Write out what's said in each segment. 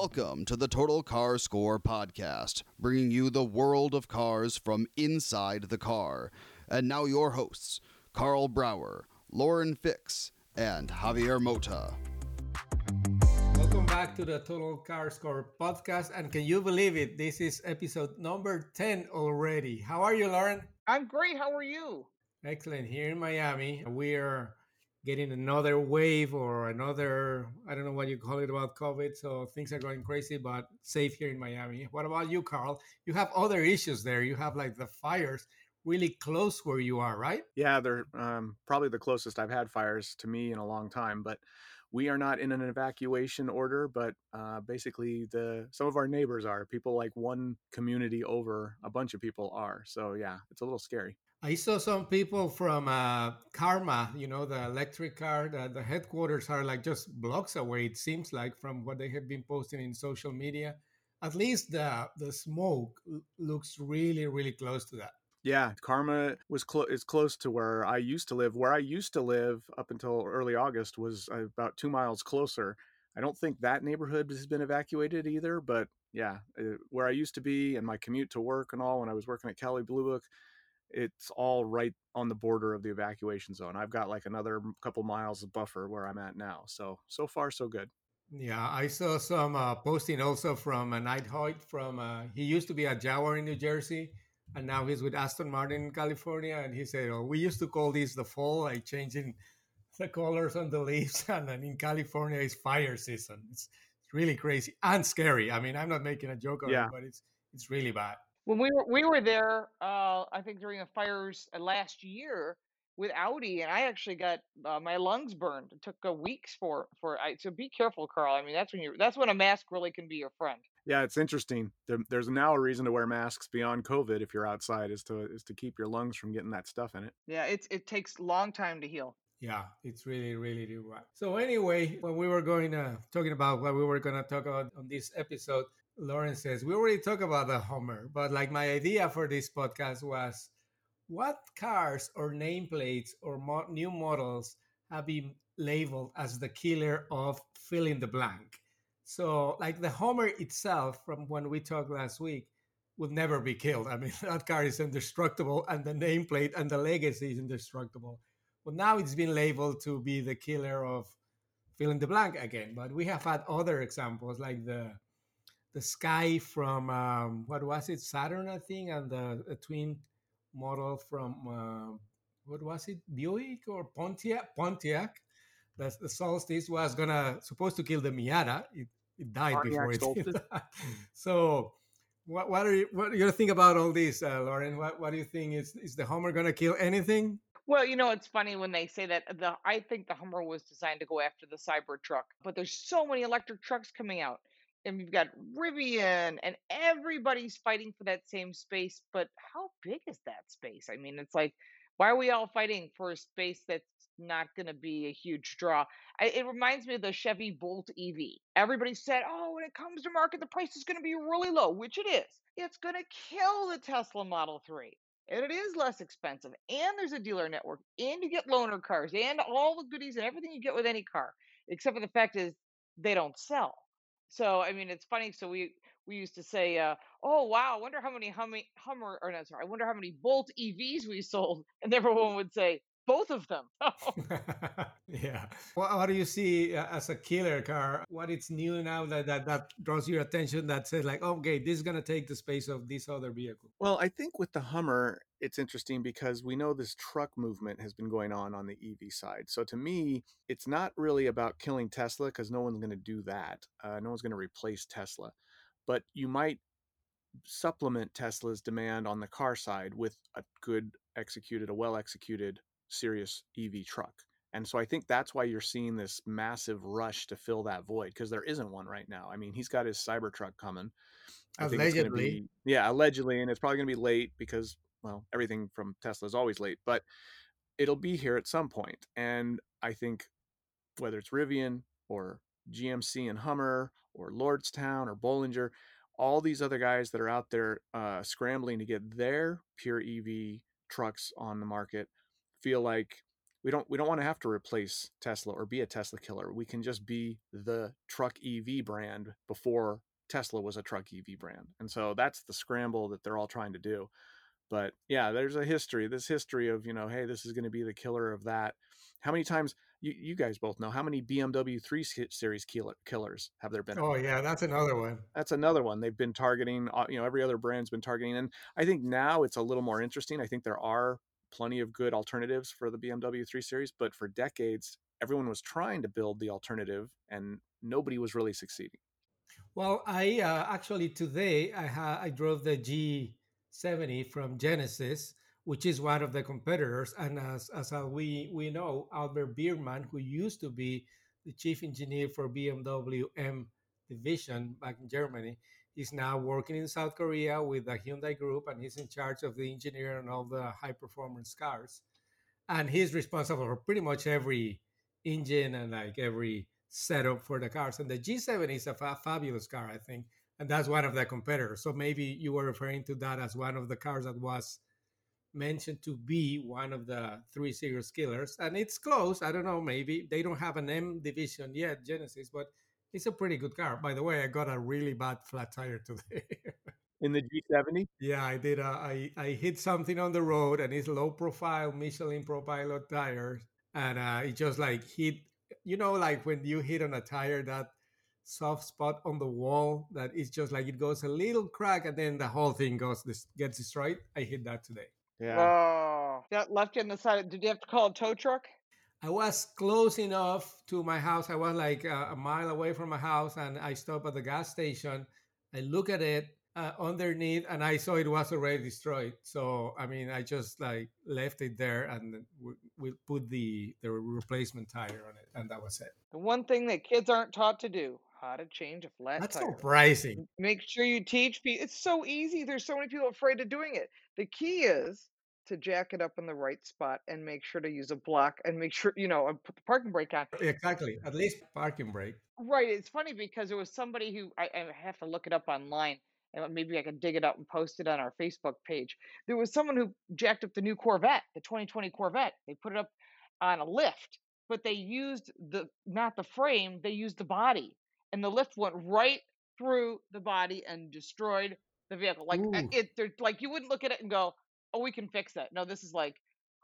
Welcome to the Total Car Score podcast, bringing you the world of cars from inside the car. And now, your hosts, Karl Brauer, Lauren Fix, and Javier Mota. Welcome back to the Total Car Score podcast. And can you believe it? This is episode number 10 already. How are you, Lauren? I'm great. How are you? Excellent. Here in Miami, we are getting another wave or another i don't know what you call it about covid so things are going crazy but safe here in miami. What about you carl? You have other issues there. You have like the fires really close where you are right? Yeah they're um, probably the closest i've had fires to me in a long time but we are not in an evacuation order but uh, basically the some of our neighbors are. People like one community over a bunch of people are. So yeah it's a little scary I saw some people from uh, Karma, you know, the electric car, the, the, headquarters are like just blocks away, it seems like, from what they have been posting in social media. At least the, the smoke looks really, really close to that. Yeah, Karma was clo- is close to where I used to live. Where I used to live up until early August was about two miles closer. I don't think that neighborhood has been evacuated either, but yeah, uh, where I used to be and my commute to work and all when I was working at Kelley Blue Book, it's all right on the border of the evacuation zone. I've got like another couple miles of buffer where I'm at now. So so far so good. Yeah, I saw some uh, posting also from uh, Neidholt from uh, he used to be a Jaguar in New Jersey and now he's with Aston Martin in California and he said, "Oh, we used to call this the fall, like changing the colors on the leaves and then in California it's fire season. It's, it's really crazy and scary. I mean, I'm not making a joke of yeah. it, but it's it's really bad." When we were we were there, uh, I think during the fires uh, last year with Audi, and I actually got uh, my lungs burned. It took uh, weeks for for I, so be careful, Carl. I mean, that's when you that's when a mask really can be your friend. Yeah, it's interesting. There, there's now a reason to wear masks beyond COVID if you're outside, is to is to keep your lungs from getting that stuff in it. Yeah, it's it takes long time to heal. Yeah, it's really, really do right. So anyway, when we were going uh, talking about what we were going to talk about on this episode, Lauren says, we already talked about the Hummer, but like my idea for this podcast was what cars or nameplates or mo- new models have been labeled as the killer of fill in the blank. So, like the Hummer itself, from when we talked last week, would never be killed. I mean, that car is indestructible, and the nameplate and the legacy is indestructible. But now it's been labeled to be the killer of fill in the blank again. But we have had other examples, like the the sky from um, what was it? Saturn I think and the twin model from uh, what was it? Buick or Pontiac? Pontiac. The, the Solstice was gonna supposed to kill the Miata. It, it died Pontiac before it so what, what are you what do you think about all this uh, Lauren? What, what do you think? Is is the Hummer gonna kill anything? Well, you know, it's funny when they say that the I think the Hummer was designed to go after the Cybertruck, but there's so many electric trucks coming out and we've got Rivian, and everybody's fighting for that same space. But how big is that space? I mean, it's like, why are we all fighting for a space that's not going to be a huge draw? I, it reminds me of the Chevy Bolt EV. Everybody said, oh, when it comes to market, the price is going to be really low, which it is. It's going to kill the Tesla Model 3 and it is less expensive and there's a dealer network and you get loaner cars and all the goodies and everything you get with any car except for the fact is they don't sell so I mean, it's funny. So we we used to say, uh, "Oh wow, I wonder how many Hummer, Hummer or no, sorry, I wonder how many Bolt EVs we sold," and everyone would say, "Both of them." yeah. Well, what do you see uh, as a killer car? What is new now that, that that draws your attention? That says like, okay, this is gonna take the space of this other vehicle. Well, I think with the Hummer, it's interesting because we know this truck movement has been going on on the EV side. So to me, it's not really about killing Tesla because no one's going to do that. Uh, no one's going to replace Tesla, but you might supplement Tesla's demand on the car side with a good executed, a well executed, serious EV truck. And so I think that's why you're seeing this massive rush to fill that void because there isn't one right now. I mean, he's got his Cybertruck coming. Allegedly. Be, yeah, allegedly. And it's probably going to be late because well, everything from Tesla is always late, but it'll be here at some point. And I think whether it's Rivian or GMC and Hummer or Lordstown or Bollinger, all these other guys that are out there uh, scrambling to get their pure EV trucks on the market feel like we don't we don't want to have to replace Tesla or be a Tesla killer. We can just be the truck EV brand before Tesla was a truck EV brand. And so that's the scramble that they're all trying to do. But yeah, there's a history, this history of, you know, hey, this is going to be the killer of that. How many times you, you guys both know how many BMW 3 series killer, killers have there been? Oh yeah, that's another one. That's another one. They've been targeting, uh, you know, every other brand's been targeting. And I think now it's a little more interesting. I think there are plenty of good alternatives for the BMW 3 Series, but for decades, everyone was trying to build the alternative and nobody was really succeeding. Well, I uh, actually today I, ha- I drove the G70 from Genesis, which is one of the competitors. And as, as uh, we, we know, Albert Biermann, who used to be the chief engineer for BMW M division back in Germany, He's now working in South Korea with the Hyundai Group, and he's in charge of the engineering and all the high performance cars. And he's responsible for pretty much every engine and like every setup for the cars. And the G7 is a fa- fabulous car, I think, and that's one of the competitors. So maybe you were referring to that as one of the cars that was mentioned to be one of the three series killers, and it's close. I don't know, maybe they don't have an M division yet, Genesis, but it's a pretty good car. By the way, I got a really bad flat tire today. In the G70? Yeah, I did. Uh, I I hit something on the road, and it's low profile Michelin Pro Pilot tires, and uh, it just like hit. You know, like when you hit on a tire that soft spot on the wall that it's just like it goes a little crack, and then the whole thing goes this gets destroyed. I hit that today. Yeah. Oh, that left you on the side. Did you have to call a tow truck? I was close enough to my house. I was like uh, a mile away from my house, and I stopped at the gas station. I look at it uh, underneath, and I saw it was already destroyed. So I mean, I just like left it there, and we, we put the the replacement tire on it, and that was it. The one thing that kids aren't taught to do: how to change a flat That's tire. surprising. Make sure you teach people. It's so easy. There's so many people afraid of doing it. The key is to jack it up in the right spot and make sure to use a block and make sure you know and put the parking brake on. Exactly at least parking brake. Right it's funny because there was somebody who I, I have to look it up online and maybe i can dig it up and post it on our facebook page. There was someone who jacked up the new corvette the 2020 corvette. They put it up on a lift but they used the not the frame they used the body and the lift went right through the body and destroyed the vehicle. Like Ooh. it like you wouldn't look at it and go oh, we can fix that. No, this is like,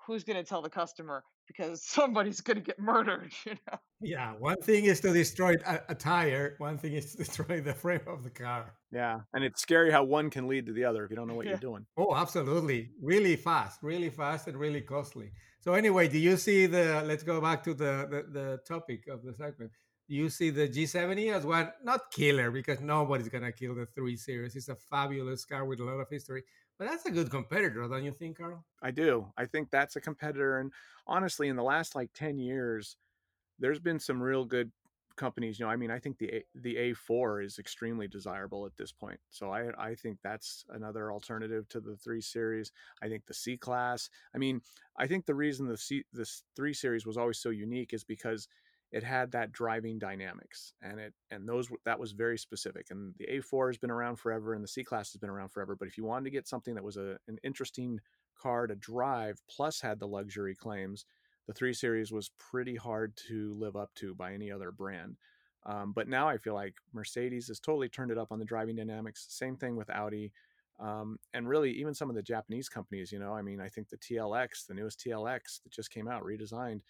who's going to tell the customer because somebody's going to get murdered, you know? Yeah, one thing is to destroy a, a, tire, one thing is to destroy the frame of the car. Yeah, and it's scary how one can lead to the other if you don't know what yeah. you're doing. Oh, absolutely. Really fast, really fast and really costly. So anyway, do you see the let's go back to the the, the topic of the segment. Do you see the G70 as one not killer because nobody's going to kill the 3 series. It's a fabulous car with a lot of history, but that's a good competitor, don't you think, Carl? I do. I think that's a competitor. And honestly, in the last like 10 years, there's been some real good companies. You know, I mean, I think the A, the A4 is extremely desirable at this point. So I I think that's another alternative to the three series. I think the C class. I mean, I think the reason the C this three series was always so unique is because it had that driving dynamics and it and those that was very specific and the a4 has been around forever and the c class has been around forever but if you wanted to get something that was a, an interesting car to drive plus had the luxury claims the 3 series was pretty hard to live up to by any other brand. Um, but now i feel like mercedes has totally turned it up on the driving dynamics same thing with audi um, and really even some of the japanese companies you know i mean i think the tlx the newest tlx that just came out redesigned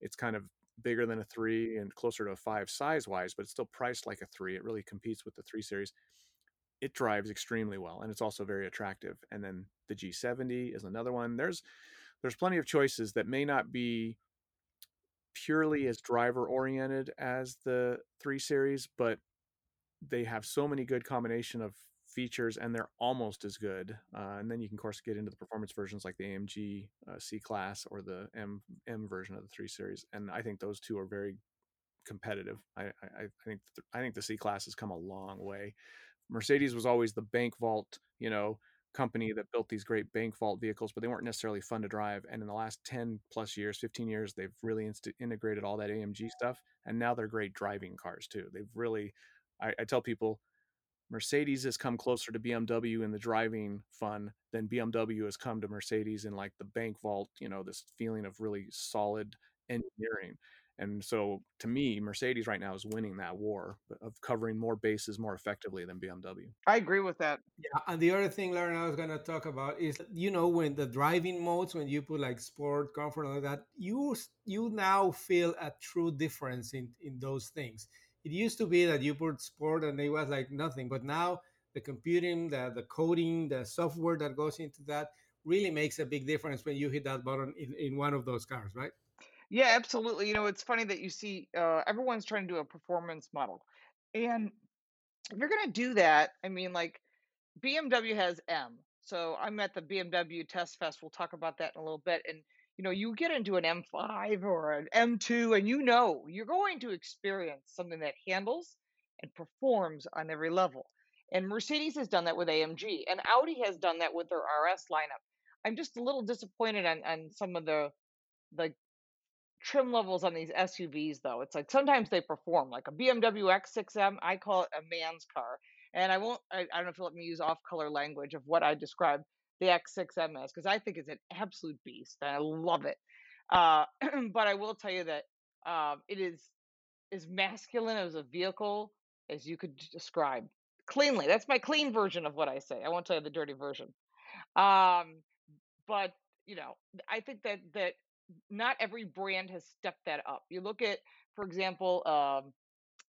it's kind of bigger than a three and closer to a five size wise, but it's still priced like a three. It really competes with the three series. It drives extremely well and it's also very attractive. And then the G70 is another one. There's there's plenty of choices that may not be purely as driver oriented as the 3 series, but they have so many good combination of features and they're almost as good. Uh, and then you can, of course, get into the performance versions like the AMG uh, C Class or the M M version of the three series. And I think those two are very competitive. I, I, I think th- I think the C Class has come a long way. Mercedes was always the bank vault, you know, company that built these great bank vault vehicles, but they weren't necessarily fun to drive. And in the last 10 plus years, 15 years, they've really inst- integrated all that AMG stuff. And now they're great driving cars too. They've really, I, I tell people, Mercedes has come closer to BMW in the driving fun than BMW has come to Mercedes in like the bank vault, you know, this feeling of really solid engineering. And so to me, Mercedes right now is winning that war of covering more bases more effectively than BMW. I agree with that. Yeah, and the other thing, Lauren, I was gonna talk about is you know when the driving modes, when you put like sport, comfort, and like that, you you now feel a true difference in in those things. It used to be that you put sport and it was like nothing, but now the computing, the the coding, the software that goes into that really makes a big difference when you hit that button in, in one of those cars, right? Yeah, absolutely. You know, it's funny that you see uh, everyone's trying to do a performance model. And if you're going to do that, I mean, like BMW has M. So I'm at the BMW Test Fest. We'll talk about that in a little bit. And, you know, you get into an M5 or an M2, and you know you're going to experience something that handles and performs on every level. And Mercedes has done that with AMG, and Audi has done that with their RS lineup. I'm just a little disappointed on, on some of the the trim levels on these SUVs though. It's like sometimes they perform like a BMW X6M. I call it a man's car, and I won't. I, I don't know if you let me use off-color language of what I describe the X6MS because I think it's an absolute beast and I love it. Uh, but I will tell you that um, it is as masculine as a vehicle as you could describe cleanly. That's my clean version of what I say. I won't tell you the dirty version. Um, but you know, I think that that not every brand has stepped that up. You look at, for example, um,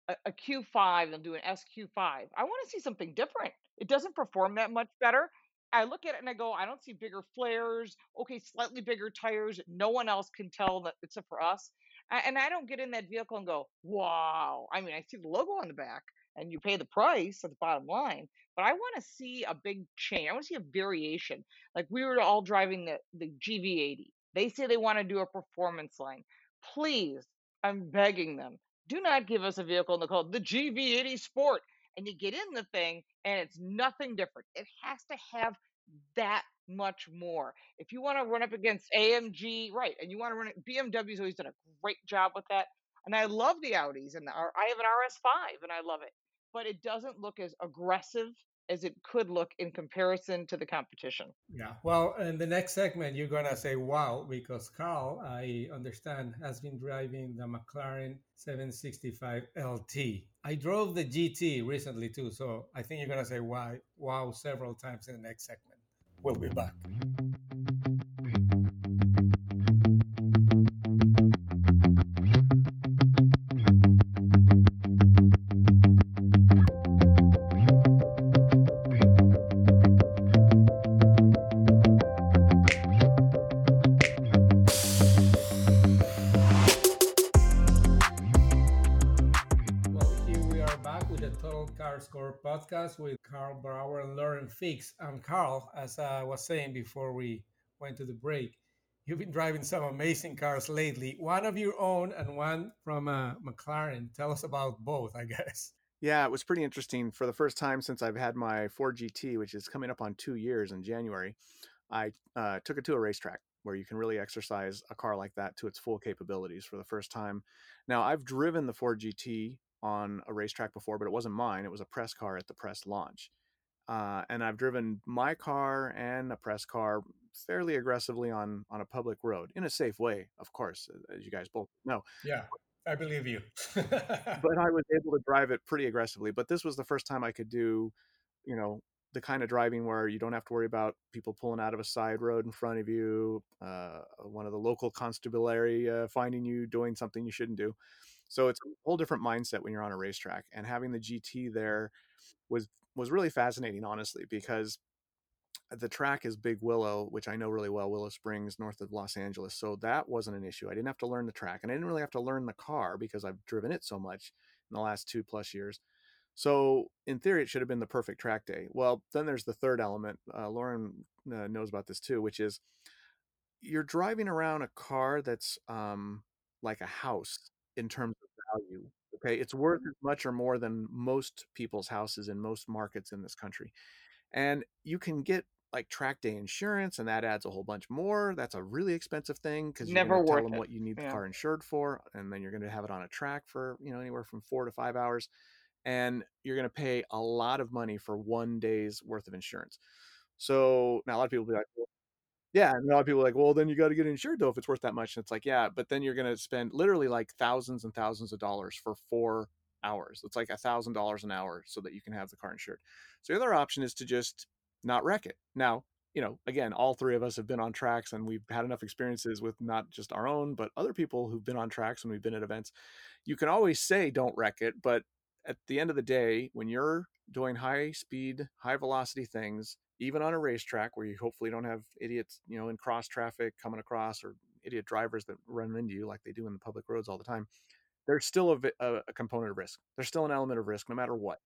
a, a Q5, they'll do an SQ5. I want to see something different. It doesn't perform that much better. I look at it and I go, I don't see bigger flares. Okay, slightly bigger tires. No one else can tell that except for us. And I don't get in that vehicle and go, wow. I mean, I see the logo on the back and you pay the price at the bottom line, but I want to see a big change. I want to see a variation. Like we were all driving the, the GV80 they say they want to do a performance line. Please, I'm begging them, do not give us a vehicle and they call the GV80 Sport. And you get in the thing and it's nothing different. It has to have that much more. If you want to run up against AMG, right, and you want to run it, BMW's always done a great job with that. And I love the Audis and the, I have an RS5 and I love it, but it doesn't look as aggressive as it could look in comparison to the competition. Yeah. Well, in the next segment, you're going to say, wow, because Carl, I understand, has been driving the McLaren 765 LT. I drove the GT recently too. So I think you're going to say, wow, wow, several times in the next segment. We'll be back. Podcast with Karl Brauer and Lauren Fix. And Carl, as I was saying before we went to the break, you've been driving some amazing cars lately. One of your own and one from uh, McLaren. Tell us about both, I guess. Yeah, it was pretty interesting. For the first time since I've had my Ford GT, which is coming up on two years in January, I uh, took it to a racetrack where you can really exercise a car like that to its full capabilities for the first time. Now, I've driven the Ford GT on a racetrack before, but it wasn't mine. It was a press car at the press launch. Uh, and I've driven my car and a press car fairly aggressively on on a public road in a safe way, of course, as you guys both know. Yeah, I believe you. but I was able to drive it pretty aggressively. But this was the first time I could do, you know, the kind of driving where you don't have to worry about people pulling out of a side road in front of you, uh, one of the local constabulary uh, finding you doing something you shouldn't do. So it's a whole different mindset when you're on a racetrack. And having the GT there was was really fascinating, honestly, because the track is Big Willow, which I know really well, Willow Springs, north of Los Angeles. So that wasn't an issue. I didn't have to learn the track, and I didn't really have to learn the car because I've driven it so much in the last two plus years. So in theory, it should have been the perfect track day. Well, then there's the third element. Uh, Lauren uh, knows about this too, which is you're driving around a car that's um, like a house in terms of value. Okay, it's worth mm-hmm. as much or more than most people's houses in most markets in this country. And you can get like track day insurance, and that adds a whole bunch more. That's a really expensive thing because you never tell them it. what you need the car insured for, and then you're going to have it on a track for you know anywhere from four to five hours. and you're going to pay a lot of money for one day's worth of insurance. So now a lot of people be like, well, yeah, and a lot of people are like, well, then you got to get insured though if it's worth that much. And it's like, yeah, but then you're going to spend literally like thousands and thousands of dollars for four hours. It's like a thousand dollars an hour so that you can have the car insured. So the other option is to just not wreck it. Now, you know, again, all three of us have been on tracks and we've had enough experiences with not just our own, but other people who've been on tracks when we've been at events. You can always say don't wreck it, but at the end of the day, when you're doing high speed, high velocity things, even on a racetrack where you hopefully don't have idiots, you know, in cross traffic coming across or idiot drivers that run into you like they do in the public roads all the time, there's still a, a, a component of risk. There's still an element of risk no matter what.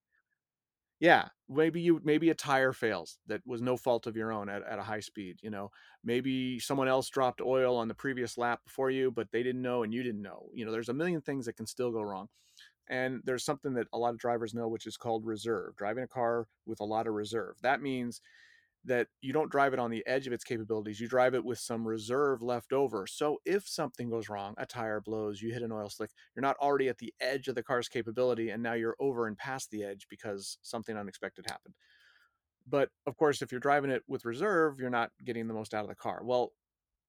Yeah, maybe you maybe a tire fails that was no fault of your own at, at a high speed. You know, maybe someone else dropped oil on the previous lap before you, but they didn't know and you didn't know. You know, there's a million things that can still go wrong. And there's something that a lot of drivers know, which is called reserve. Driving a car with a lot of reserve. That means that you don't drive it on the edge of its capabilities. You drive it with some reserve left over. So if something goes wrong, a tire blows, you hit an oil slick, you're not already at the edge of the car's capability and now you're over and past the edge because something unexpected happened. But of course, if you're driving it with reserve, you're not getting the most out of the car. Well,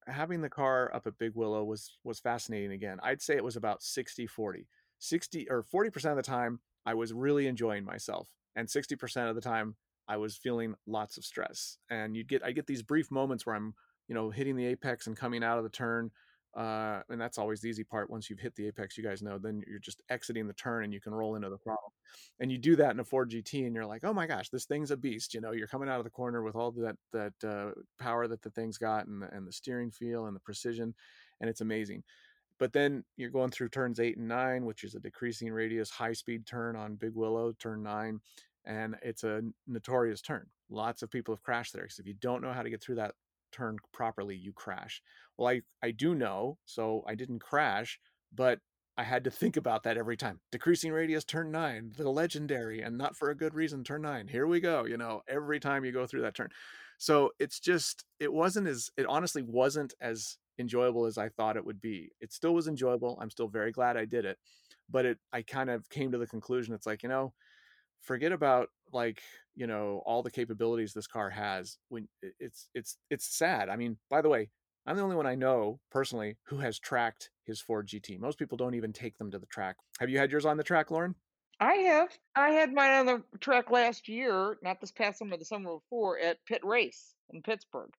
having the car up at Big Willow was was fascinating again. I'd say it was about 60-40. 60 or 40% of the time I was really enjoying myself and 60% of the time I was feeling lots of stress. And you get I get these brief moments where I'm, you know, hitting the apex and coming out of the turn. Uh, and that's always the easy part. Once you've hit the apex, you guys know, then you're just exiting the turn and you can roll into the throttle. And you do that in a Ford GT, and you're like, oh my gosh, this thing's a beast. You know, you're coming out of the corner with all that that uh, power that the thing's got, and the, and the steering feel and the precision, and it's amazing. But then you're going through turns eight and nine, which is a decreasing radius, high speed turn on Big Willow, turn nine and it's a notorious turn. Lots of people have crashed there because if you don't know how to get through that turn properly, you crash. Well, I I do know, so I didn't crash, but I had to think about that every time. Decreasing radius, turn nine, the legendary, and not for a good reason, turn nine. Here we go. You know, every time you go through that turn. So it's just, it wasn't as, it honestly wasn't as enjoyable as I thought it would be. It still was enjoyable. I'm still very glad I did it. But it, I kind of came to the conclusion it's like, you know, forget about like you know all the capabilities this car has when it's it's it's sad i mean by the way i'm the only one i know personally who has tracked his ford gt most people don't even take them to the track have you had yours on the track lauren I have. I had mine on the track last year, not this past summer, the summer before, at Pitt Race in Pittsburgh.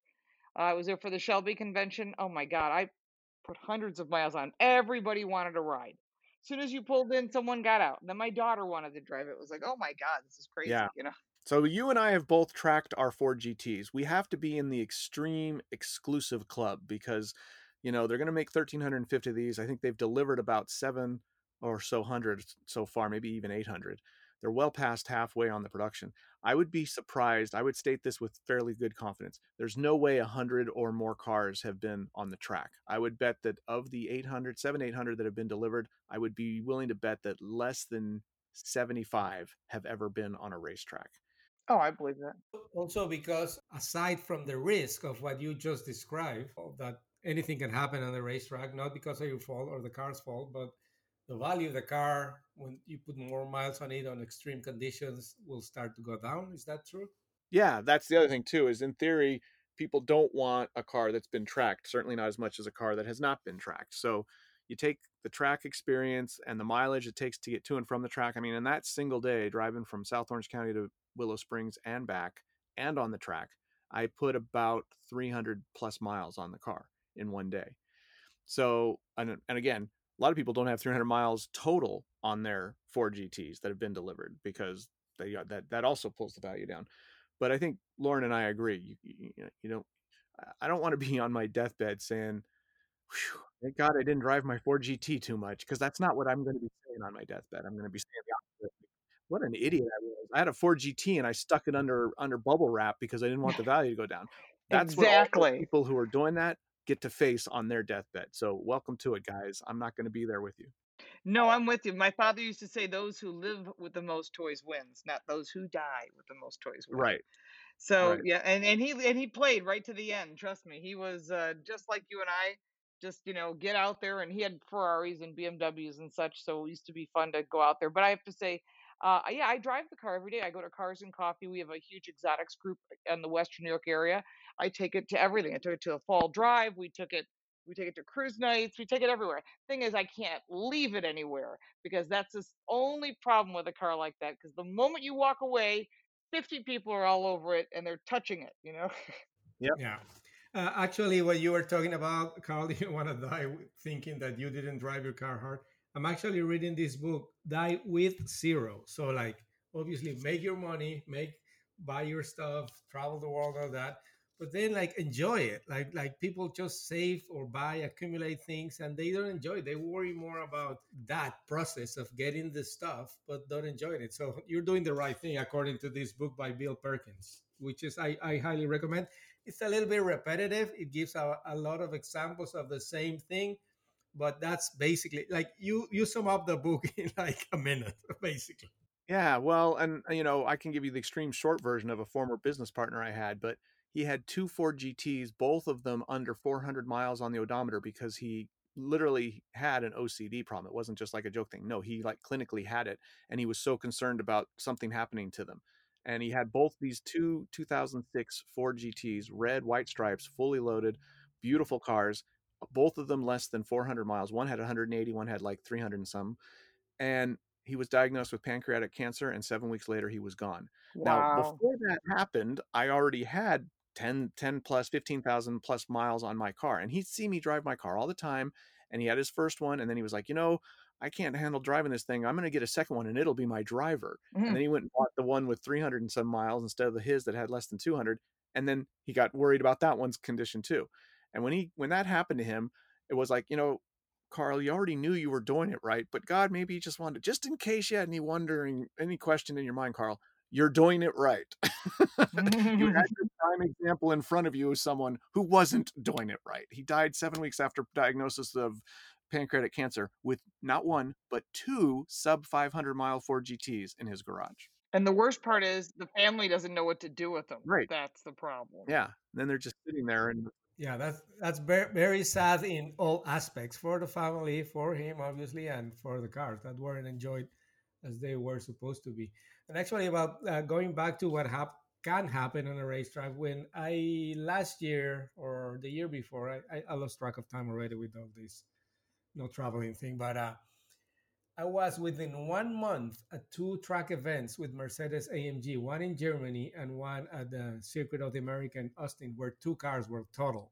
Uh, I was there for the Shelby convention. Oh my God, I put hundreds of miles on. Everybody wanted to ride soon as you pulled in, someone got out. And then my daughter wanted to drive it. it was like, oh my god, this is crazy. Yeah. You know. So you and I have both tracked our Ford GTs. We have to be in the extreme exclusive club because, you know, they're going to make 1,350 of these. I think they've delivered about seven or so hundred so far, maybe even 800. They're well past halfway on the production. I would be surprised. I would state this with fairly good confidence. There's no way a 100 or more cars have been on the track. I would bet that of the 800, 7, 800 that have been delivered, I would be willing to bet that less than 75 have ever been on a racetrack. Oh, I believe that. Also, because aside from the risk of what you just described, that anything can happen on the racetrack, not because of your fault or the car's fault, but the value of the car when you put more miles on it on extreme conditions will start to go down. Is that true? Yeah that's the other thing too is in theory people don't want a car that's been tracked certainly not as much as a car that has not been tracked. So you take the track experience and the mileage it takes to get to and from the track. I mean in that single day driving from south orange county to willow springs and back and on the track i put about 300 plus miles on the car in one day. So and, and again a lot of people don't have 300 miles total on their Ford GTs that have been delivered because they uh, that that also pulls the value down. But I think Lauren and I agree. You, you, you know, I don't want to be on my deathbed saying, "Thank God I didn't drive my Ford GT too much," because that's not what I'm going to be saying on my deathbed. I'm going to be saying the opposite. What an idiot I was! I had a Ford GT and I stuck it under under bubble wrap because I didn't want the value to go down. That's exactly what people who are doing that get to face on their deathbed. So welcome to it, guys. I'm not going to be there with you. No, I'm with you. My father used to say, "Those who live with the most toys wins, not those who die with the most toys win." Right. So right. yeah, and and he and he played right to the end. Trust me, he was uh, just like you and I. Just you know, get out there, and he had Ferraris and BMWs and such, so it used to be fun to go out there. But I have to say, Uh, yeah, I drive the car every day. I go to Cars and Coffee. We have a huge exotics group in the Western New York area. I take it to everything. I took it to a fall drive. We took it. We take it to cruise nights. We take it everywhere. Thing is, I can't leave it anywhere because that's the only problem with a car like that. Because the moment you walk away, 50 people are all over it and they're touching it. You know. Yep. Yeah. Uh, actually, what you were talking about, Carl, you want to die thinking that you didn't drive your car hard. I'm actually reading this book, Die with Zero. So, like, obviously, make your money, make buy your stuff, travel the world, all that. But then, like, enjoy it. Like, like people just save or buy, accumulate things, and they don't enjoy. it. They worry more about that process of getting the stuff, but don't enjoy it. So you're doing the right thing, according to this book by Bill Perkins, which is I, I highly recommend it's a little bit repetitive. It gives a, a lot of examples of the same thing, but that's basically like you you sum up the book in like a minute, basically. Yeah, well, and you know, I can give you the extreme short version of a former business partner I had, but he had two Ford GTs, both of them under 400 miles on the odometer because he literally had an OCD problem. It wasn't just like a joke thing. No, he like clinically had it and he was so concerned about something happening to them and he had both these two 2006 Ford GTs, red, white stripes, fully loaded, beautiful cars, both of them less than 400 miles. One had 180, one had like 300 and some. And he was diagnosed with pancreatic cancer, and seven weeks later, he was gone. Wow. Now, before that happened, I already had 10, 10 plus, 15,000 plus miles on my car. And he'd see me drive my car all the time. And he had his first one. And then he was like, you know, I can't handle driving this thing. I'm going to get a second one and it'll be my driver. Mhm. And then he went and bought the one with 300 and some miles instead of the his that had less than 200. And then he got worried about that one's condition too. And when he when that happened to him, it was like, you know, Carl, you already knew you were doing it right, but God maybe he just wanted just in case you had any wondering, any question in your mind, Carl, you're doing it right. you had your prime example in front of you as someone who wasn't doing it right. He died seven weeks after diagnosis of pancreatic cancer with not one but two sub 500 mile Ford GTs in his garage. And the worst part is the family doesn't know what to do with them. Right. That's the problem. Yeah, And then they're just sitting there and Yeah, that's that's very very sad in all aspects for the family, for him obviously, and for the cars that weren't enjoyed as they were supposed to be. And actually, about uh, going back to what hap- can happen on a racetrack, when I last year or the year before, I, I, lost track of time already with all this no traveling thing, but uh, I was within one month at two track events with Mercedes AMG, one in Germany and one at the Circuit of the America in Austin, where two cars were total.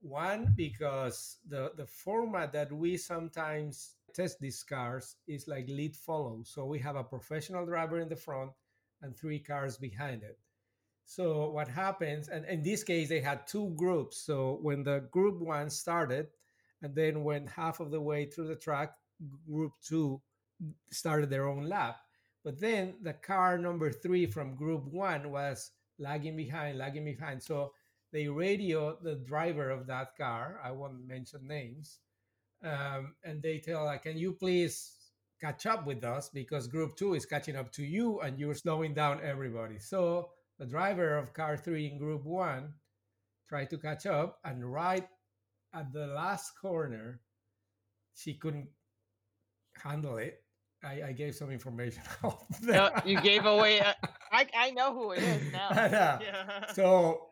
One because the the format that we sometimes test these cars is like lead follow. So we have a professional driver in the front and three cars behind it. So what happens, and in this case they had two groups. So when the group one started, and then went half of the way through the track, group two started their own lap. But then the car number three from group one was lagging behind, lagging behind. So they radio the driver of that car. I won't mention names. Um, and they tell, like, can you please catch up with us because group two is catching up to you and you're slowing down everybody. So the driver of car three in group one tried to catch up and right at the last corner, she couldn't handle it. I, I gave some information out No, you gave away. A, I I know who it is now. And, uh, Yeah. So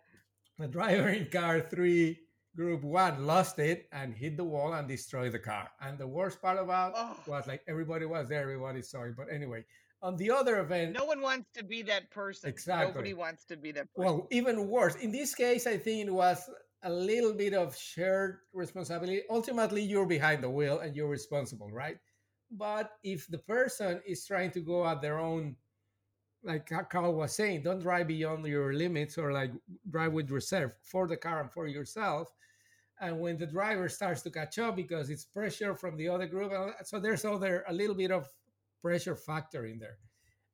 the driver in car three, group one, lost it and hit the wall and destroyed the car. And the worst part about Oh. was like everybody was there, everybody saw it. But anyway, on the other event, No one wants to be that person. Exactly. Nobody wants to be that person. Well, even worse. In this case, I think it was a little bit of shared responsibility. Ultimately, you're behind the wheel and you're responsible, right? But if the person is trying to go at their own, like Carl was saying, don't drive beyond your limits or like drive with reserve for the car and for yourself. And when the driver starts to catch up because it's pressure from the other group, uh, so there's other a little bit of pressure factor in there.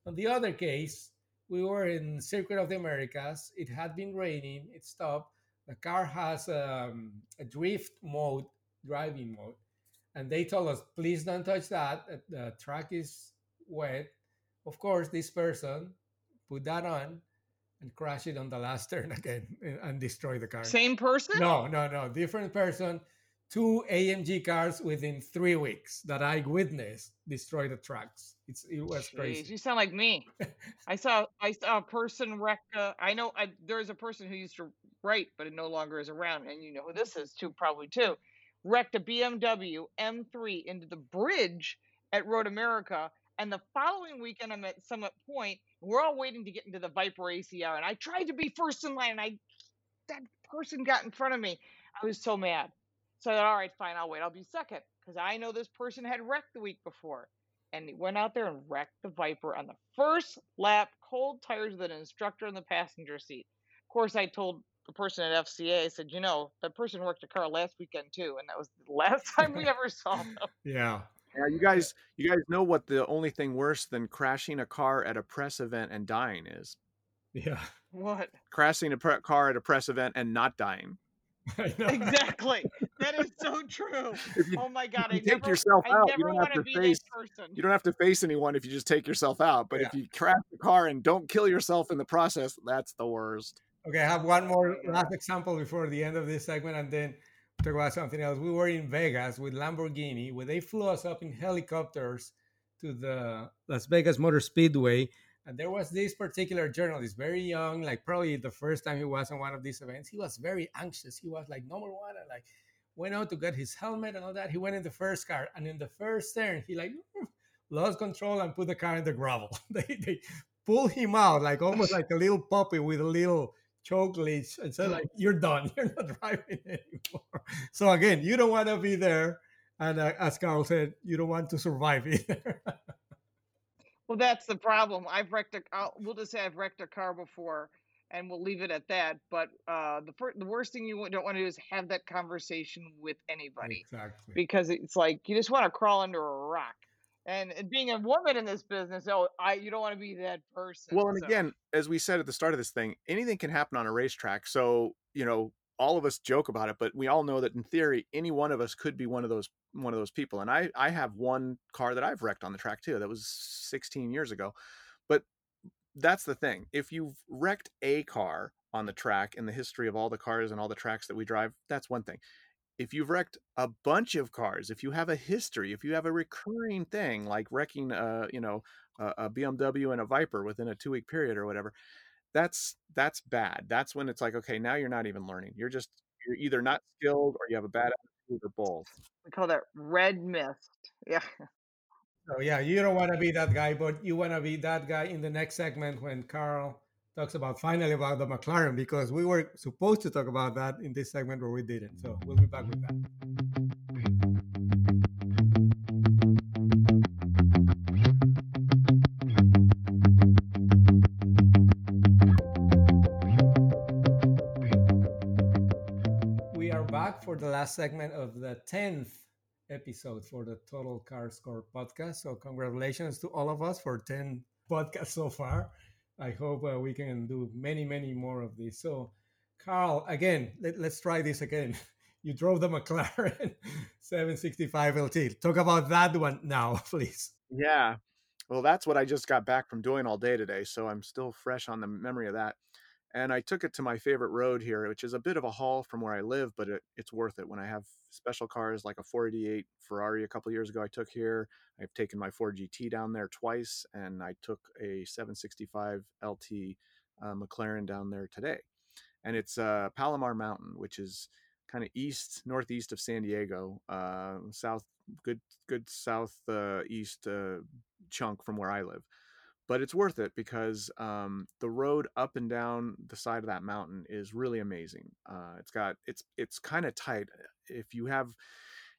On the other case, we were in Circuit of the Americas. It had been raining. It stopped. The car has um, a drift mode, driving mode, and they told us, please don't touch that. uh, The track is wet. Of course, this person put that on and crashed it on the last turn again and- destroyed the car. Same person? No, no, no. Different person two AMG cars within three weeks that I witnessed destroy the trucks. It's it was Jeez, crazy. you sound like me. I saw I saw a person wreck. Uh, I know I, there's a person who used to write, but it no longer is around, and you know who this is too, probably too. Wrecked a BMW M3 into the bridge at Road America, and the following weekend I'm at Summit Point. We're all waiting to get into the Viper ACR, and I tried to be first in line, and I that person got in front of me. I was so mad. So I thought, all right, fine, I'll wait. I'll be second because I know this person had wrecked the week before. And he went out there and wrecked the Viper on the first lap, cold tires with an instructor in the passenger seat. Of course, I told the person at FCA, said, you know, that person worked a car last weekend too. And that was the last time we ever saw them. Yeah. Yeah, you guys, you guys know what the only thing worse than crashing a car at a press event and dying is? Yeah. What? Crashing a pre- car at a press event and not dying. I know. Exactly. that is so true. If you, Oh my God. if you I take never, yourself I out, you don't have to to face. You don't have to face anyone if you just take yourself out. But if you crash the car and don't kill yourself in the process, that's the worst. Okay, I have one more last example before the end of this segment, and then talk about something else. We were in Vegas with Lamborghini, where they flew us up in helicopters to the Las Vegas Motor Speedway, and there was this particular journalist, very young, like probably the first time he was on one of these events. He was very anxious. He was like number one, and like went out to get his helmet and all that. He went in the first car, and in the first turn, he like lost control and put the car in the gravel. they they pulled him out like almost like a little puppy with a little choke leash and said like you're done you're not driving anymore so again you don't want to be there and uh, as carl said you don't want to survive either Well, that's the problem. I've wrecked a. I'll, we'll just say I've wrecked a car before, and we'll leave it at that. But uh, the the worst thing you don't want to do is have that conversation with anybody exactly because it's like you just want to crawl under a rock. And, and being a woman in this business, oh, I you don't want to be that person. Well, and so- again, as we said at the start of this thing, anything can happen on a racetrack. So, you know, all of us joke about it, but we all know that in theory, any one of us could be one of those one of those people. And I I have one car that I've wrecked on the track too. That was 16 years ago. But that's the thing. If you've wrecked a car on the track in the history of all the cars and all the tracks that we drive, that's one thing. If you've wrecked a bunch of cars, if you have a history, if you have a recurring thing like wrecking, uh, you know, a, a BMW and a Viper within a two week period or whatever, that's that's bad. That's when it's like, okay, now you're not even learning. You're just you're either not skilled or you have a bad attitude or both. we call that red mist. Yeah. so yeah you don't want to be that guy but you want to be that guy in the next segment when carl talks about finally about the mclaren because we were supposed to talk about that in this segment where we didn't so we'll be back with that we are back for the last segment of the 10th episode for the Total Car Score podcast. So, congratulations to all of us for 10 podcasts so far. I hope uh, we can do many, many more of these. So, Carl, again, let, let's try this again. You drove the McLaren 765 LT. Talk about that one now, please. Yeah. Well, that's what I just got back from doing all day today. So I'm still fresh on the memory of that. And I took it to my favorite road here, which is a bit of a haul from where I live, but it, it's worth it. When I have special cars like a 488 Ferrari a couple years ago, I took here. I've taken my Ford GT down there twice, and I took a 765 LT uh, McLaren down there today. And it's uh, Palomar Mountain, which is kind of east northeast of San Diego, uh, south good good south uh, uh, chunk from where I live. But it's worth it because um, the road up and down the side of that mountain is really amazing. Uh, it's got it's it's kind of tight. If you have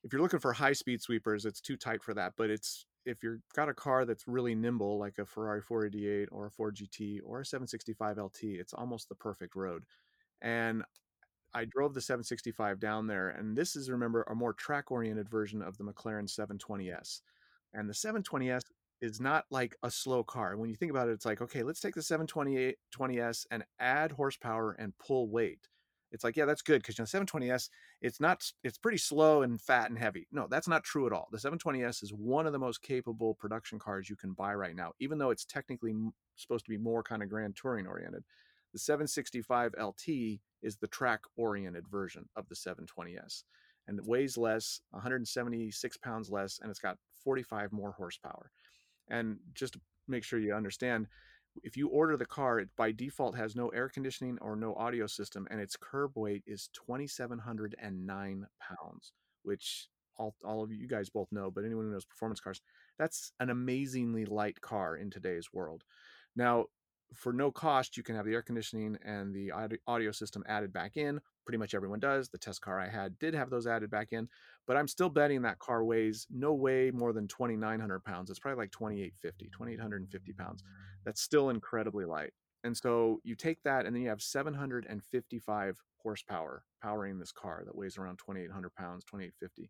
if you're looking for high speed sweepers, it's too tight for that. But it's if you've got a car that's really nimble, like a Ferrari 488 or a Ford GT or a 765 LT, it's almost the perfect road. And I drove the 765 down there, and this is remember a more track oriented version of the McLaren 720S. And the 720S is not like a slow car. When you think about it, it's like, okay, let's take the 720S and add horsepower and pull weight. It's like, yeah, that's good because the 720S, it's not, it's pretty slow and fat and heavy. No, that's not true at all. The 720S is one of the most capable production cars you can buy right now, even though it's technically supposed to be more kind of grand touring oriented. The 765 LT is the track oriented version of the 720S. and it weighs less, 176 pounds less, and it's got 45 more horsepower. And just to make sure you understand, if you order the car, it by default has no air conditioning or no audio system, and its curb weight is 2,709 pounds, which all, all of you guys both know, but anyone who knows performance cars, that's an amazingly light car in today's world. Now, for no cost, you can have the air conditioning and the audio system added back in. Pretty much everyone does. The test car I had did have those added back in, but I'm still betting that car weighs no way more than 2,900 pounds. It's probably like 2,850, 2,850 pounds. That's still incredibly light. And so you take that, and then you have 755 horsepower powering this car that weighs around 2,800 pounds, 2,850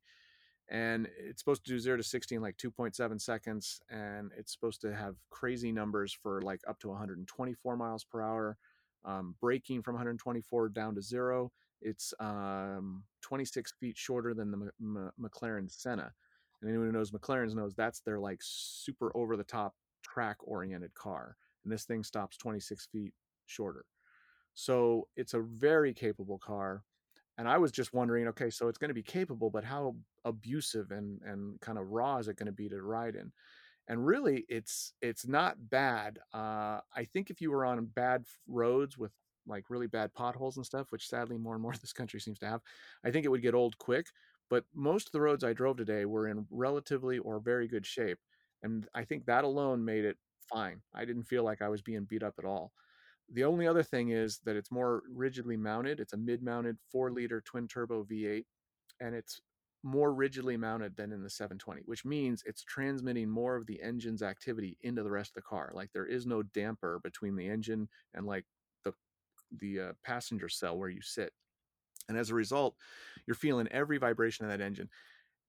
and it's supposed to do 0 to 60 in like 2.7 seconds and it's supposed to have crazy numbers for like up to 124 miles per hour um, braking from 124 down to zero. It's um, 26 feet shorter than the M- M- mclaren senna and anyone who knows mclaren's knows that's their like super over the top track oriented car and this thing stops 26 feet shorter. So it's a very capable car and I was just wondering, okay, so it's going to be capable, but how abusive and and kind of raw is it going to be to ride in? And really, it's it's not bad. Uh, I think if you were on bad roads with like really bad potholes and stuff, which sadly more and more this country seems to have, I think it would get old quick. But most of the roads I drove today were in relatively or very good shape, and I think that alone made it fine. I didn't feel like I was being beat up at all. The only other thing is that it's more rigidly mounted. It's a mid-mounted 4-liter twin-turbo V8, and it's more rigidly mounted than in the 720, which means it's transmitting more of the engine's activity into the rest of the car. Like there is no damper between the engine and like the the uh, passenger cell where you sit. And as a result, you're feeling every vibration of that engine.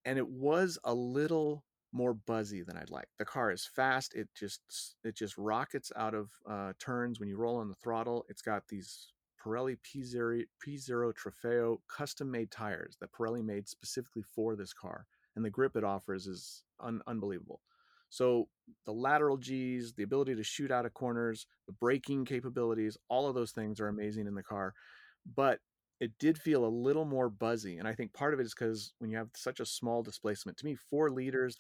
And it was a little more buzzy than I'd like. The car is fast. It just it just rockets out of uh, turns when you roll on the throttle. It's got these Pirelli P0, P0 Trofeo custom made tires that Pirelli made specifically for this car, and the grip it offers is un- unbelievable. So the lateral G's, the ability to shoot out of corners, the braking capabilities, all of those things are amazing in the car. But it did feel a little more buzzy. And I think part of it is because when you have such a small displacement, to me, four liters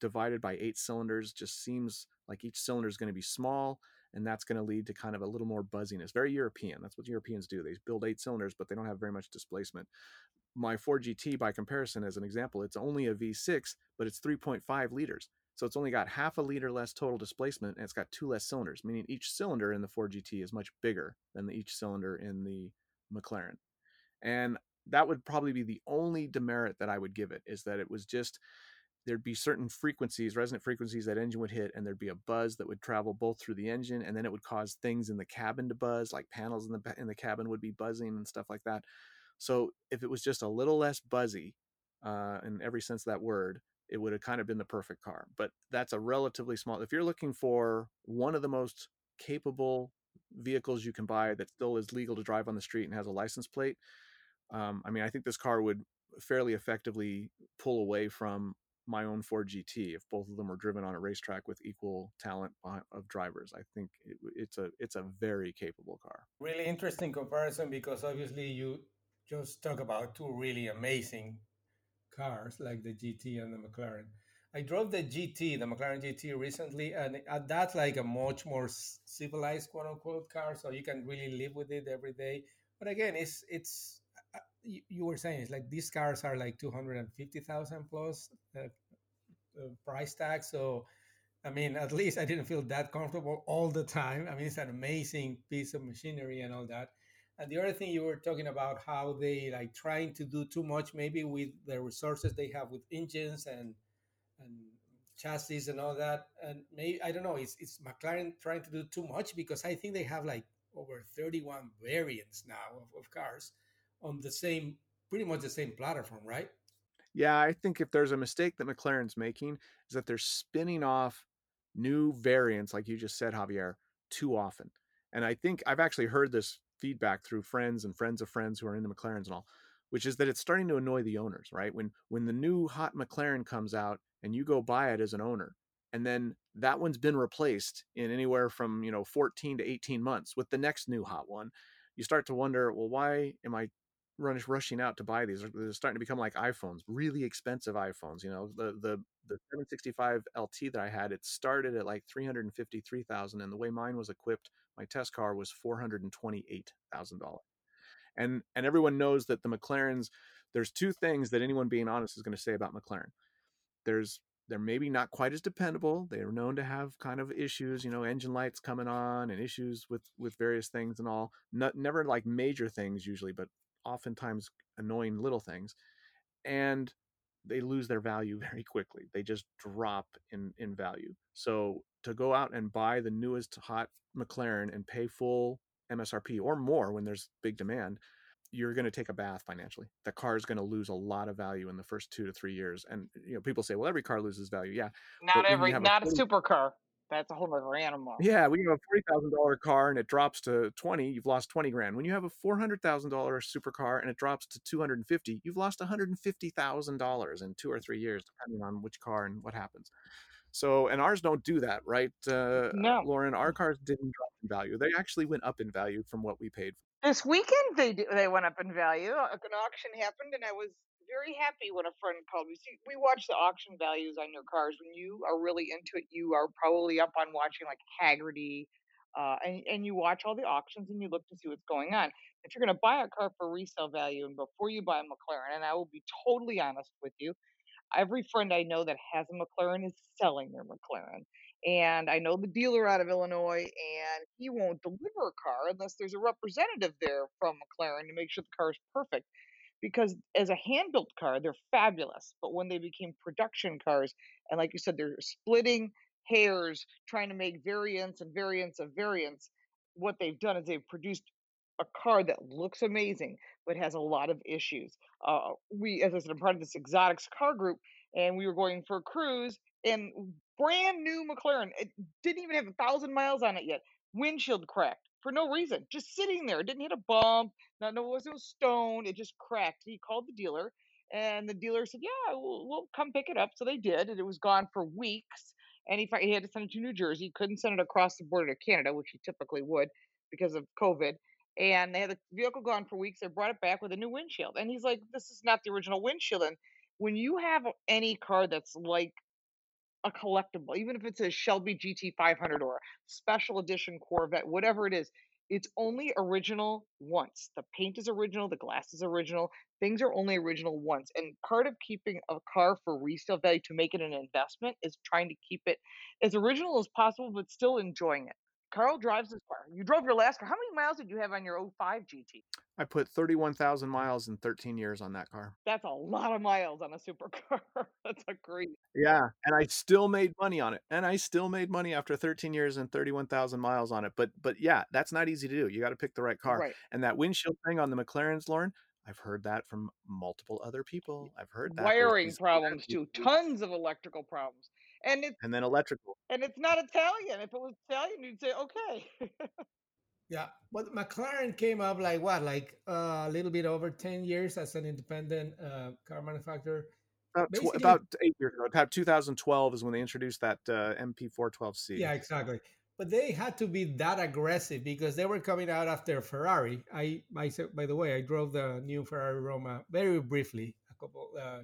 divided by eight cylinders just seems like each cylinder is going to be small and that's going to lead to kind of a little more buzziness. Very european that's what europeans do they build eight cylinders but they don't have very much displacement. My ford gt by comparison as an example it's only a v6 but it's 3.5 liters so it's only got half a liter less total displacement and it's got two less cylinders meaning each cylinder in the ford gt is much bigger than the, each cylinder in the mclaren. And that would probably be the only demerit that i would give it is that it was just there'd be certain frequencies, resonant frequencies that engine would hit, and there'd be a buzz that would travel both through the engine, and then it would cause things in the cabin to buzz, like panels in the in the cabin would be buzzing and stuff like that. So if it was just a little less buzzy, uh, in every sense of that word, it would have kind of been the perfect car. But that's a relatively small. If you're looking for one of the most capable vehicles you can buy that still is legal to drive on the street and has a license plate, um, I mean, I think this car would fairly effectively pull away from my own Ford GT if both of them were driven on a racetrack with equal talent of drivers. I think it, it's a it's a very capable car. Really interesting comparison because obviously you just talk about two really amazing cars like the GT and the McLaren. I drove the GT, the McLaren GT recently, and that's like a much more civilized quote unquote car, so you can really live with it every day. But again, it's it's you were saying it's like these cars are like 250,000 plus uh, uh, price tag. So, I mean, at least I didn't feel that comfortable all the time. I mean, it's an amazing piece of machinery and all that. And the other thing you were talking about how they like trying to do too much maybe with the resources they have with engines and and chassis and all that. And maybe I don't know, it's it's McLaren trying to do too much because I think they have like over 31 variants now of, of cars on the same, pretty much the same platform, right? Yeah, I think if there's a mistake that McLaren's making is that they're spinning off new variants, like you just said, Javier, too often. And I think I've actually heard this feedback through friends and friends of friends who are into McLarens and all, which is that it's starting to annoy the owners, right? When when the new hot McLaren comes out and you go buy it as an owner, and then that one's been replaced in anywhere from you know 14 to 18 months with the next new hot one, you start to wonder, well, why am I rushing out to buy these. They're starting to become like iPhones, really expensive iPhones. You know, the the the 765 LT that I had, it started at like 353,000, and the way mine was equipped, my test car was 428,000 dollars. And and everyone knows that the McLarens, there's two things that anyone being honest is going to say about McLaren. There's they're maybe not quite as dependable. They are known to have kind of issues, you know, engine lights coming on and issues with with various things and all. Not, never like major things usually, but oftentimes annoying little things. And they lose their value very quickly. They just drop in in value. So to go out and buy the newest hot McLaren and pay full MSRP or more when there's big demand, you're going to take a bath financially. The car is going to lose a lot of value in the first two to three years. And you know, people say, well, every car loses value. Yeah, not every, not a, a supercar. That's a whole other animal. Yeah, when you have a forty thousand dollar car and it drops to twenty, you've lost twenty grand. When you have a four hundred thousand dollar supercar and it drops to two hundred and fifty, you've lost one hundred and fifty thousand dollars in two or three years, depending on which car and what happens. So, and ours don't do that, right? Uh, no, Lauren, our cars didn't drop in value. They actually went up in value from what we paid. This weekend, they they went up in value. An auction happened, and I was very happy when a friend called me. See, we watch the auction values on your cars. When you are really into it, you are probably up on watching like Hagerty, uh, and and you watch all the auctions and you look to see what's going on. If you're going to buy a car for resale value, and before you buy a McLaren, and I will be totally honest with you, every friend I know that has a McLaren is selling their McLaren. And I know the dealer out of Illinois, and he won't deliver a car unless there's a representative there from McLaren to make sure the car is perfect because as a hand built car, they're fabulous. But when they became production cars, and like you said, they're splitting hairs trying to make variants and variants of variants, what they've done is they've produced a car that looks amazing but has a lot of issues. Uh, we, as I said, I'm part of this exotics car group, and we were going for a cruise, and brand new McLaren, it didn't even have a thousand miles on it yet. Windshield cracked for no reason, just sitting there. It didn't hit a bump. No, no, it was no stone. It just cracked. He called the dealer, and the dealer said, "Yeah, we'll, we'll come pick it up." So they did, and it was gone for weeks. And he he had to send it to New Jersey. Couldn't send it across the border to Canada, which he typically would because of COVID. And they had the vehicle gone for weeks. They brought it back with a new windshield, and he's like, "This is not the original windshield." And when you have any car that's like a collectible, even if it's a Shelby GT500 or a special edition Corvette, whatever it is, it's only original once. The paint is original, the glass is original, things are only original once. And part of keeping a car for resale value to make it an investment is trying to keep it as original as possible, but still enjoying it. Karl drives this car. You drove your last car. How many miles did you have on your 05 GT? I put 31,000 miles in 13 years on that car. That's a lot of miles on a supercar. That's a great. Yeah, and I still made money on it. And I still made money after 13 years and 31,000 miles on it. But but yeah, that's not easy to do. You got to pick the right car. Right. And that windshield thing on the McLarens, Lauren, I've heard that from multiple other people. I've heard that wiring problems too. Tons of electrical problems. And it's and then electrical. And it's not Italian. If it was Italian, you'd say okay. Yeah, but McLaren came up like what, like uh, a little bit over ten years as an independent uh, car manufacturer. About, tw- about eight years ago, about 2012 is when they introduced that uh, MP412C. Yeah, exactly. But they had to be that aggressive because they were coming out after Ferrari. I, myself, by the way, I drove the new Ferrari Roma very briefly a couple, uh,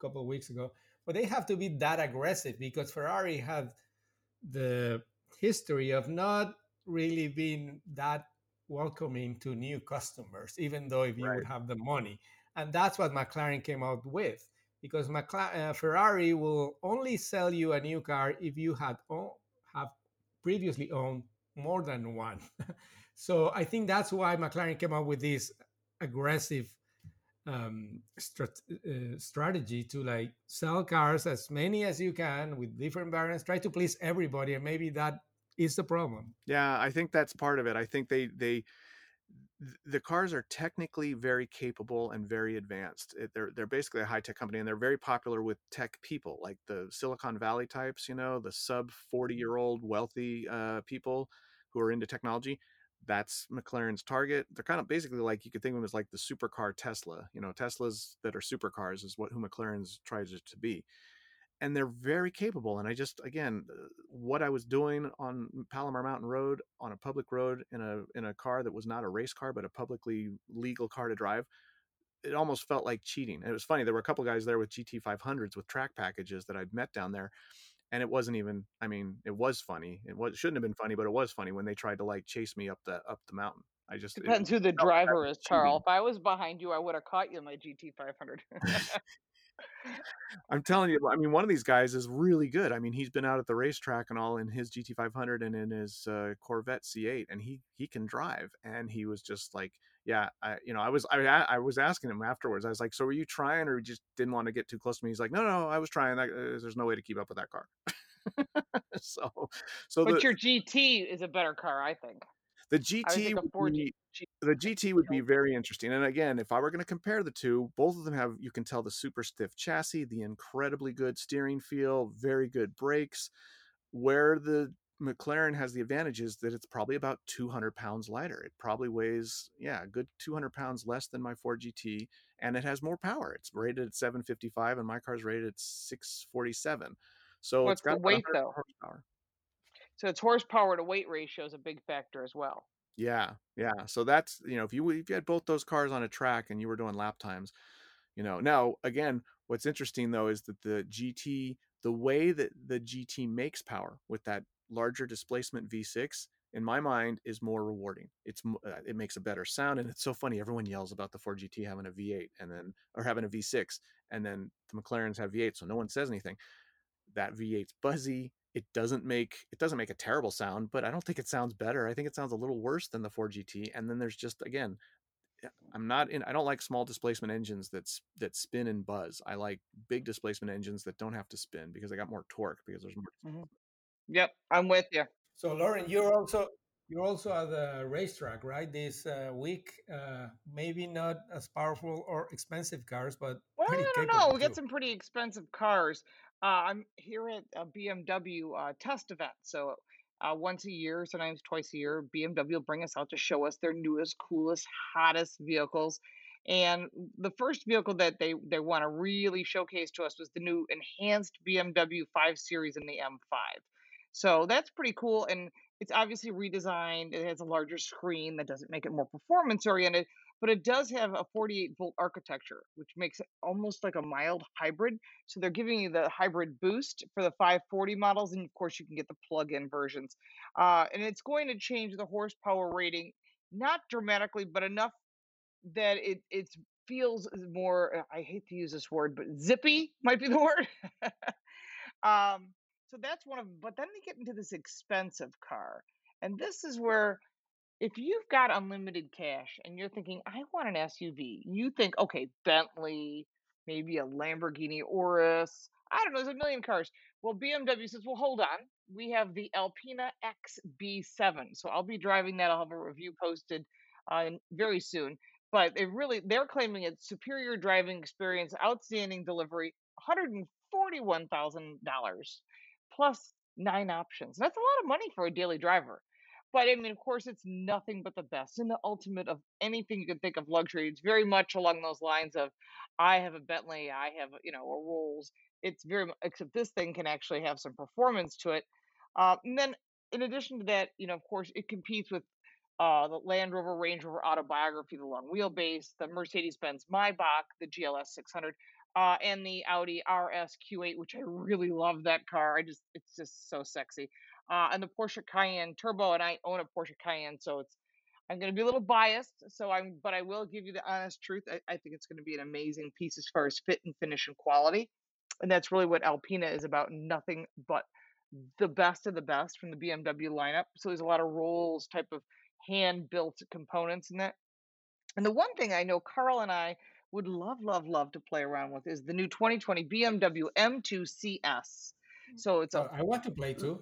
couple of weeks ago. But they have to be that aggressive because Ferrari had the history of not really being that welcoming to new customers, even though if you right. would have the money. And that's what McLaren came out with, because McLaren, uh, Ferrari will only sell you a new car if you had have previously owned more than one. so I think that's why McLaren came up with this aggressive um, strat- uh, strategy to like sell cars as many as you can with different variants, try to please everybody, and maybe that is the problem. Yeah, I think that's part of it. I think they they the cars are technically very capable and very advanced. It, they're they're basically a high tech company, and they're very popular with tech people, like the Silicon Valley types. You know, the sub forty mm-hmm. year old wealthy uh, people who are into technology. That's McLaren's target. They're kind of basically like you could think of them as like the supercar Tesla. You know, Teslas that are supercars is what who McLaren's tries to be and they're very capable. And I just, again, uh, what I was doing on Palomar Mountain Road on a public road in a in a car that was not a race car but a publicly legal car to drive, it almost felt like cheating. And it was funny. There were a couple guys there with GT 500s with track packages that I'd met down there, and it wasn't even. I mean, it was funny. It was shouldn't have been funny, but it was funny when they tried to like chase me up the up the mountain. I just depends who the driver is, Karl. If I was behind you, I would have caught you in my GT 500. I'm telling you, I mean, one of these guys is really good. I mean, he's been out at the racetrack and all in his GT500 and in his uh, Corvette C8, and he he can drive. And he was just like, yeah, I, you know, I was I, I was asking him afterwards. I was like, so were you trying, or you just didn't want to get too close to me? He's like, no, no, I was trying. uh, there's no way to keep up with that car. so, so but the, your GT is a better car, I think. The GT be, the GT would be very interesting. And again, if I were going to compare the two, both of them have you can tell the super stiff chassis, the incredibly good steering feel, very good brakes. Where the McLaren has the advantage is that it's probably about 200 pounds lighter. It probably weighs, yeah, a good 200 pounds less than my Ford GT, and it has more power. It's rated at 755, and my car's rated at 647. So What's it's got the weight though? horsepower. So its horsepower to weight ratio is a big factor as well. Yeah, yeah. So that's you know if you if you had both those cars on a track and you were doing lap times, you know. Now again, what's interesting though is that the GT, the way that the GT makes power with that larger displacement V6, in my mind, is more rewarding. It's uh, it makes a better sound, and it's so funny. Everyone yells about the Ford GT having a V8 and then or having a V6, and then the McLarens have V8, so no one says anything. That V8's buzzy it doesn't make it doesn't make a terrible sound, but I don't think it sounds better. I think it sounds a little worse than the Ford GT. And then there's just again, I'm not in. I don't like small displacement engines that's that spin and buzz. I like big displacement engines that don't have to spin because I got more torque because there's more. Mm-hmm. Yep, I'm with you. So Lauren, you're also you're also at the racetrack, right? This uh, week, uh, maybe not as powerful or expensive cars, but well, I don't know. We got some pretty expensive cars. Uh, I'm here at a BMW uh, test event. So uh, once a year, sometimes twice a year, BMW will bring us out to show us their newest, coolest, hottest vehicles. And the first vehicle that they, they want to really showcase to us was the new enhanced BMW 5 Series and the M5. So that's pretty cool. And it's obviously redesigned. It has a larger screen that doesn't make it more performance oriented, but it does have a 48 volt architecture, which makes it almost like a mild hybrid. So they're giving you the hybrid boost for the 540 models, and of course, you can get the plug in versions. Uh, and it's going to change the horsepower rating, not dramatically, but enough that it it feels more. I hate to use this word, but zippy might be the word. um, so that's one of. them. But then they get into this expensive car, and this is where if you've got unlimited cash and you're thinking, I want an SUV, you think, okay, Bentley, maybe a Lamborghini Urus. I don't know, there's a million cars. Well, BMW says, well, hold on. We have the Alpina XB7. So I'll be driving that. I'll have a review posted uh, very soon. But it really, they're claiming it's superior driving experience, outstanding delivery, $141,000 plus nine options. That's a lot of money for a daily driver. But I mean, of course, it's nothing but the best and the ultimate of anything you can think of luxury. It's very much along those lines of, I have a Bentley, I have you know a Rolls. It's very except this thing can actually have some performance to it. Uh, and then in addition to that, you know, of course, it competes with uh, the Land Rover Range Rover Autobiography, the long wheelbase, the Mercedes-Benz Maybach, the GLS 600, uh, and the Audi RS Q8, which I really love that car. I just, it's just so sexy uh, and the Porsche Cayenne Turbo, and I own a Porsche Cayenne, so it's I'm going to be a little biased. So I'm, but I will give you the honest truth. I, I think it's going to be an amazing piece as far as fit and finish and quality, and that's really what Alpina is about. Nothing but the best of the best from the BMW lineup. So there's a lot of Rolls type of hand built components in that. And the one thing I know Karl and I would love, love, love to play around with is the new 2020 BMW M2 CS. So it's a. I want to play too.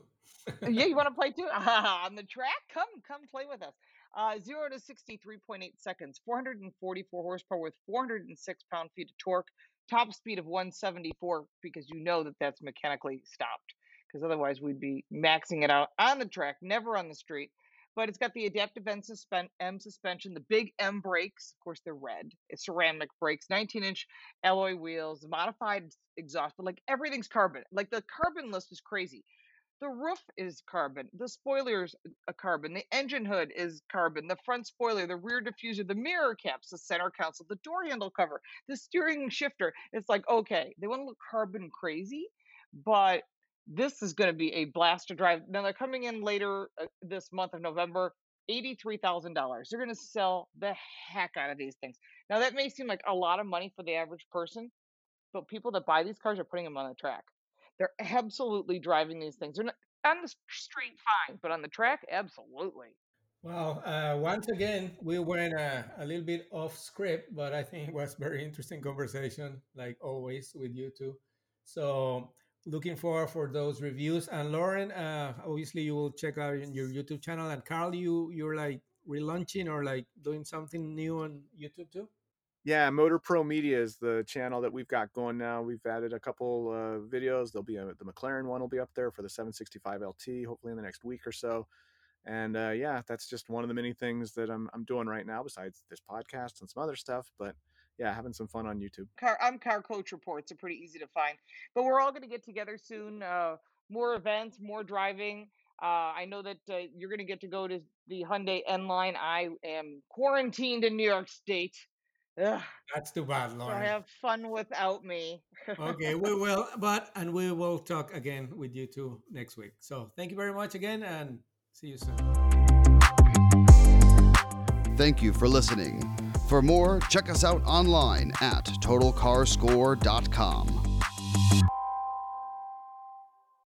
yeah, you want to play too on the track? Come, come play with us. Uh, zero to sixty three point eight seconds, four hundred and forty four horsepower with four hundred and six pound feet of torque, top speed of one seventy four because you know that that's mechanically stopped because otherwise we'd be maxing it out on the track, never on the street. But it's got the adaptive M, suspen- M suspension, the big M brakes. Of course, they're red. It's ceramic brakes, 19 inch alloy wheels, modified exhaust, but like everything's carbon. Like the carbon list is crazy. The roof is carbon. The spoiler's a carbon. The engine hood is carbon. The front spoiler, the rear diffuser, the mirror caps, the center console, the door handle cover, the steering shifter. It's like, okay, they want to look carbon crazy, but this is going to be a blast to drive. Now they're coming in later uh, this month of November. $83,000. They're going to sell the heck out of these things. Now, that may seem like a lot of money for the average person, but people that buy these cars are putting them on the track. They're absolutely driving these things. They're not on the street fine, but on the track, absolutely. Well, uh, once again, we went uh, a little bit off script, but I think it was very interesting conversation, like always with you two. So looking forward for those reviews. And Lauren, uh, obviously you will check out your YouTube channel. And Karl, you you're like relaunching or like doing something new on YouTube too. Yeah, Motor Pro Media is the channel that we've got going now. We've added a couple uh, videos. There'll be a, the McLaren one will be up there for the 765 LT, hopefully in the next week or so. And uh, yeah, that's just one of the many things that I'm I'm doing right now, besides this podcast and some other stuff. But yeah, having some fun on YouTube. Car, I'm Car Coach Reports are pretty easy to find, but we're all going to get together soon. Uh, more events, more driving. Uh, I know that uh, you're going to get to go to the Hyundai N line. I am quarantined in New York State. Ugh. That's too bad, Lauren. So have fun without me. okay, we will, but and we will talk again with you two next week. So thank you very much again, and see you soon. Thank you for listening. For more, check us out online at totalcarscore.com.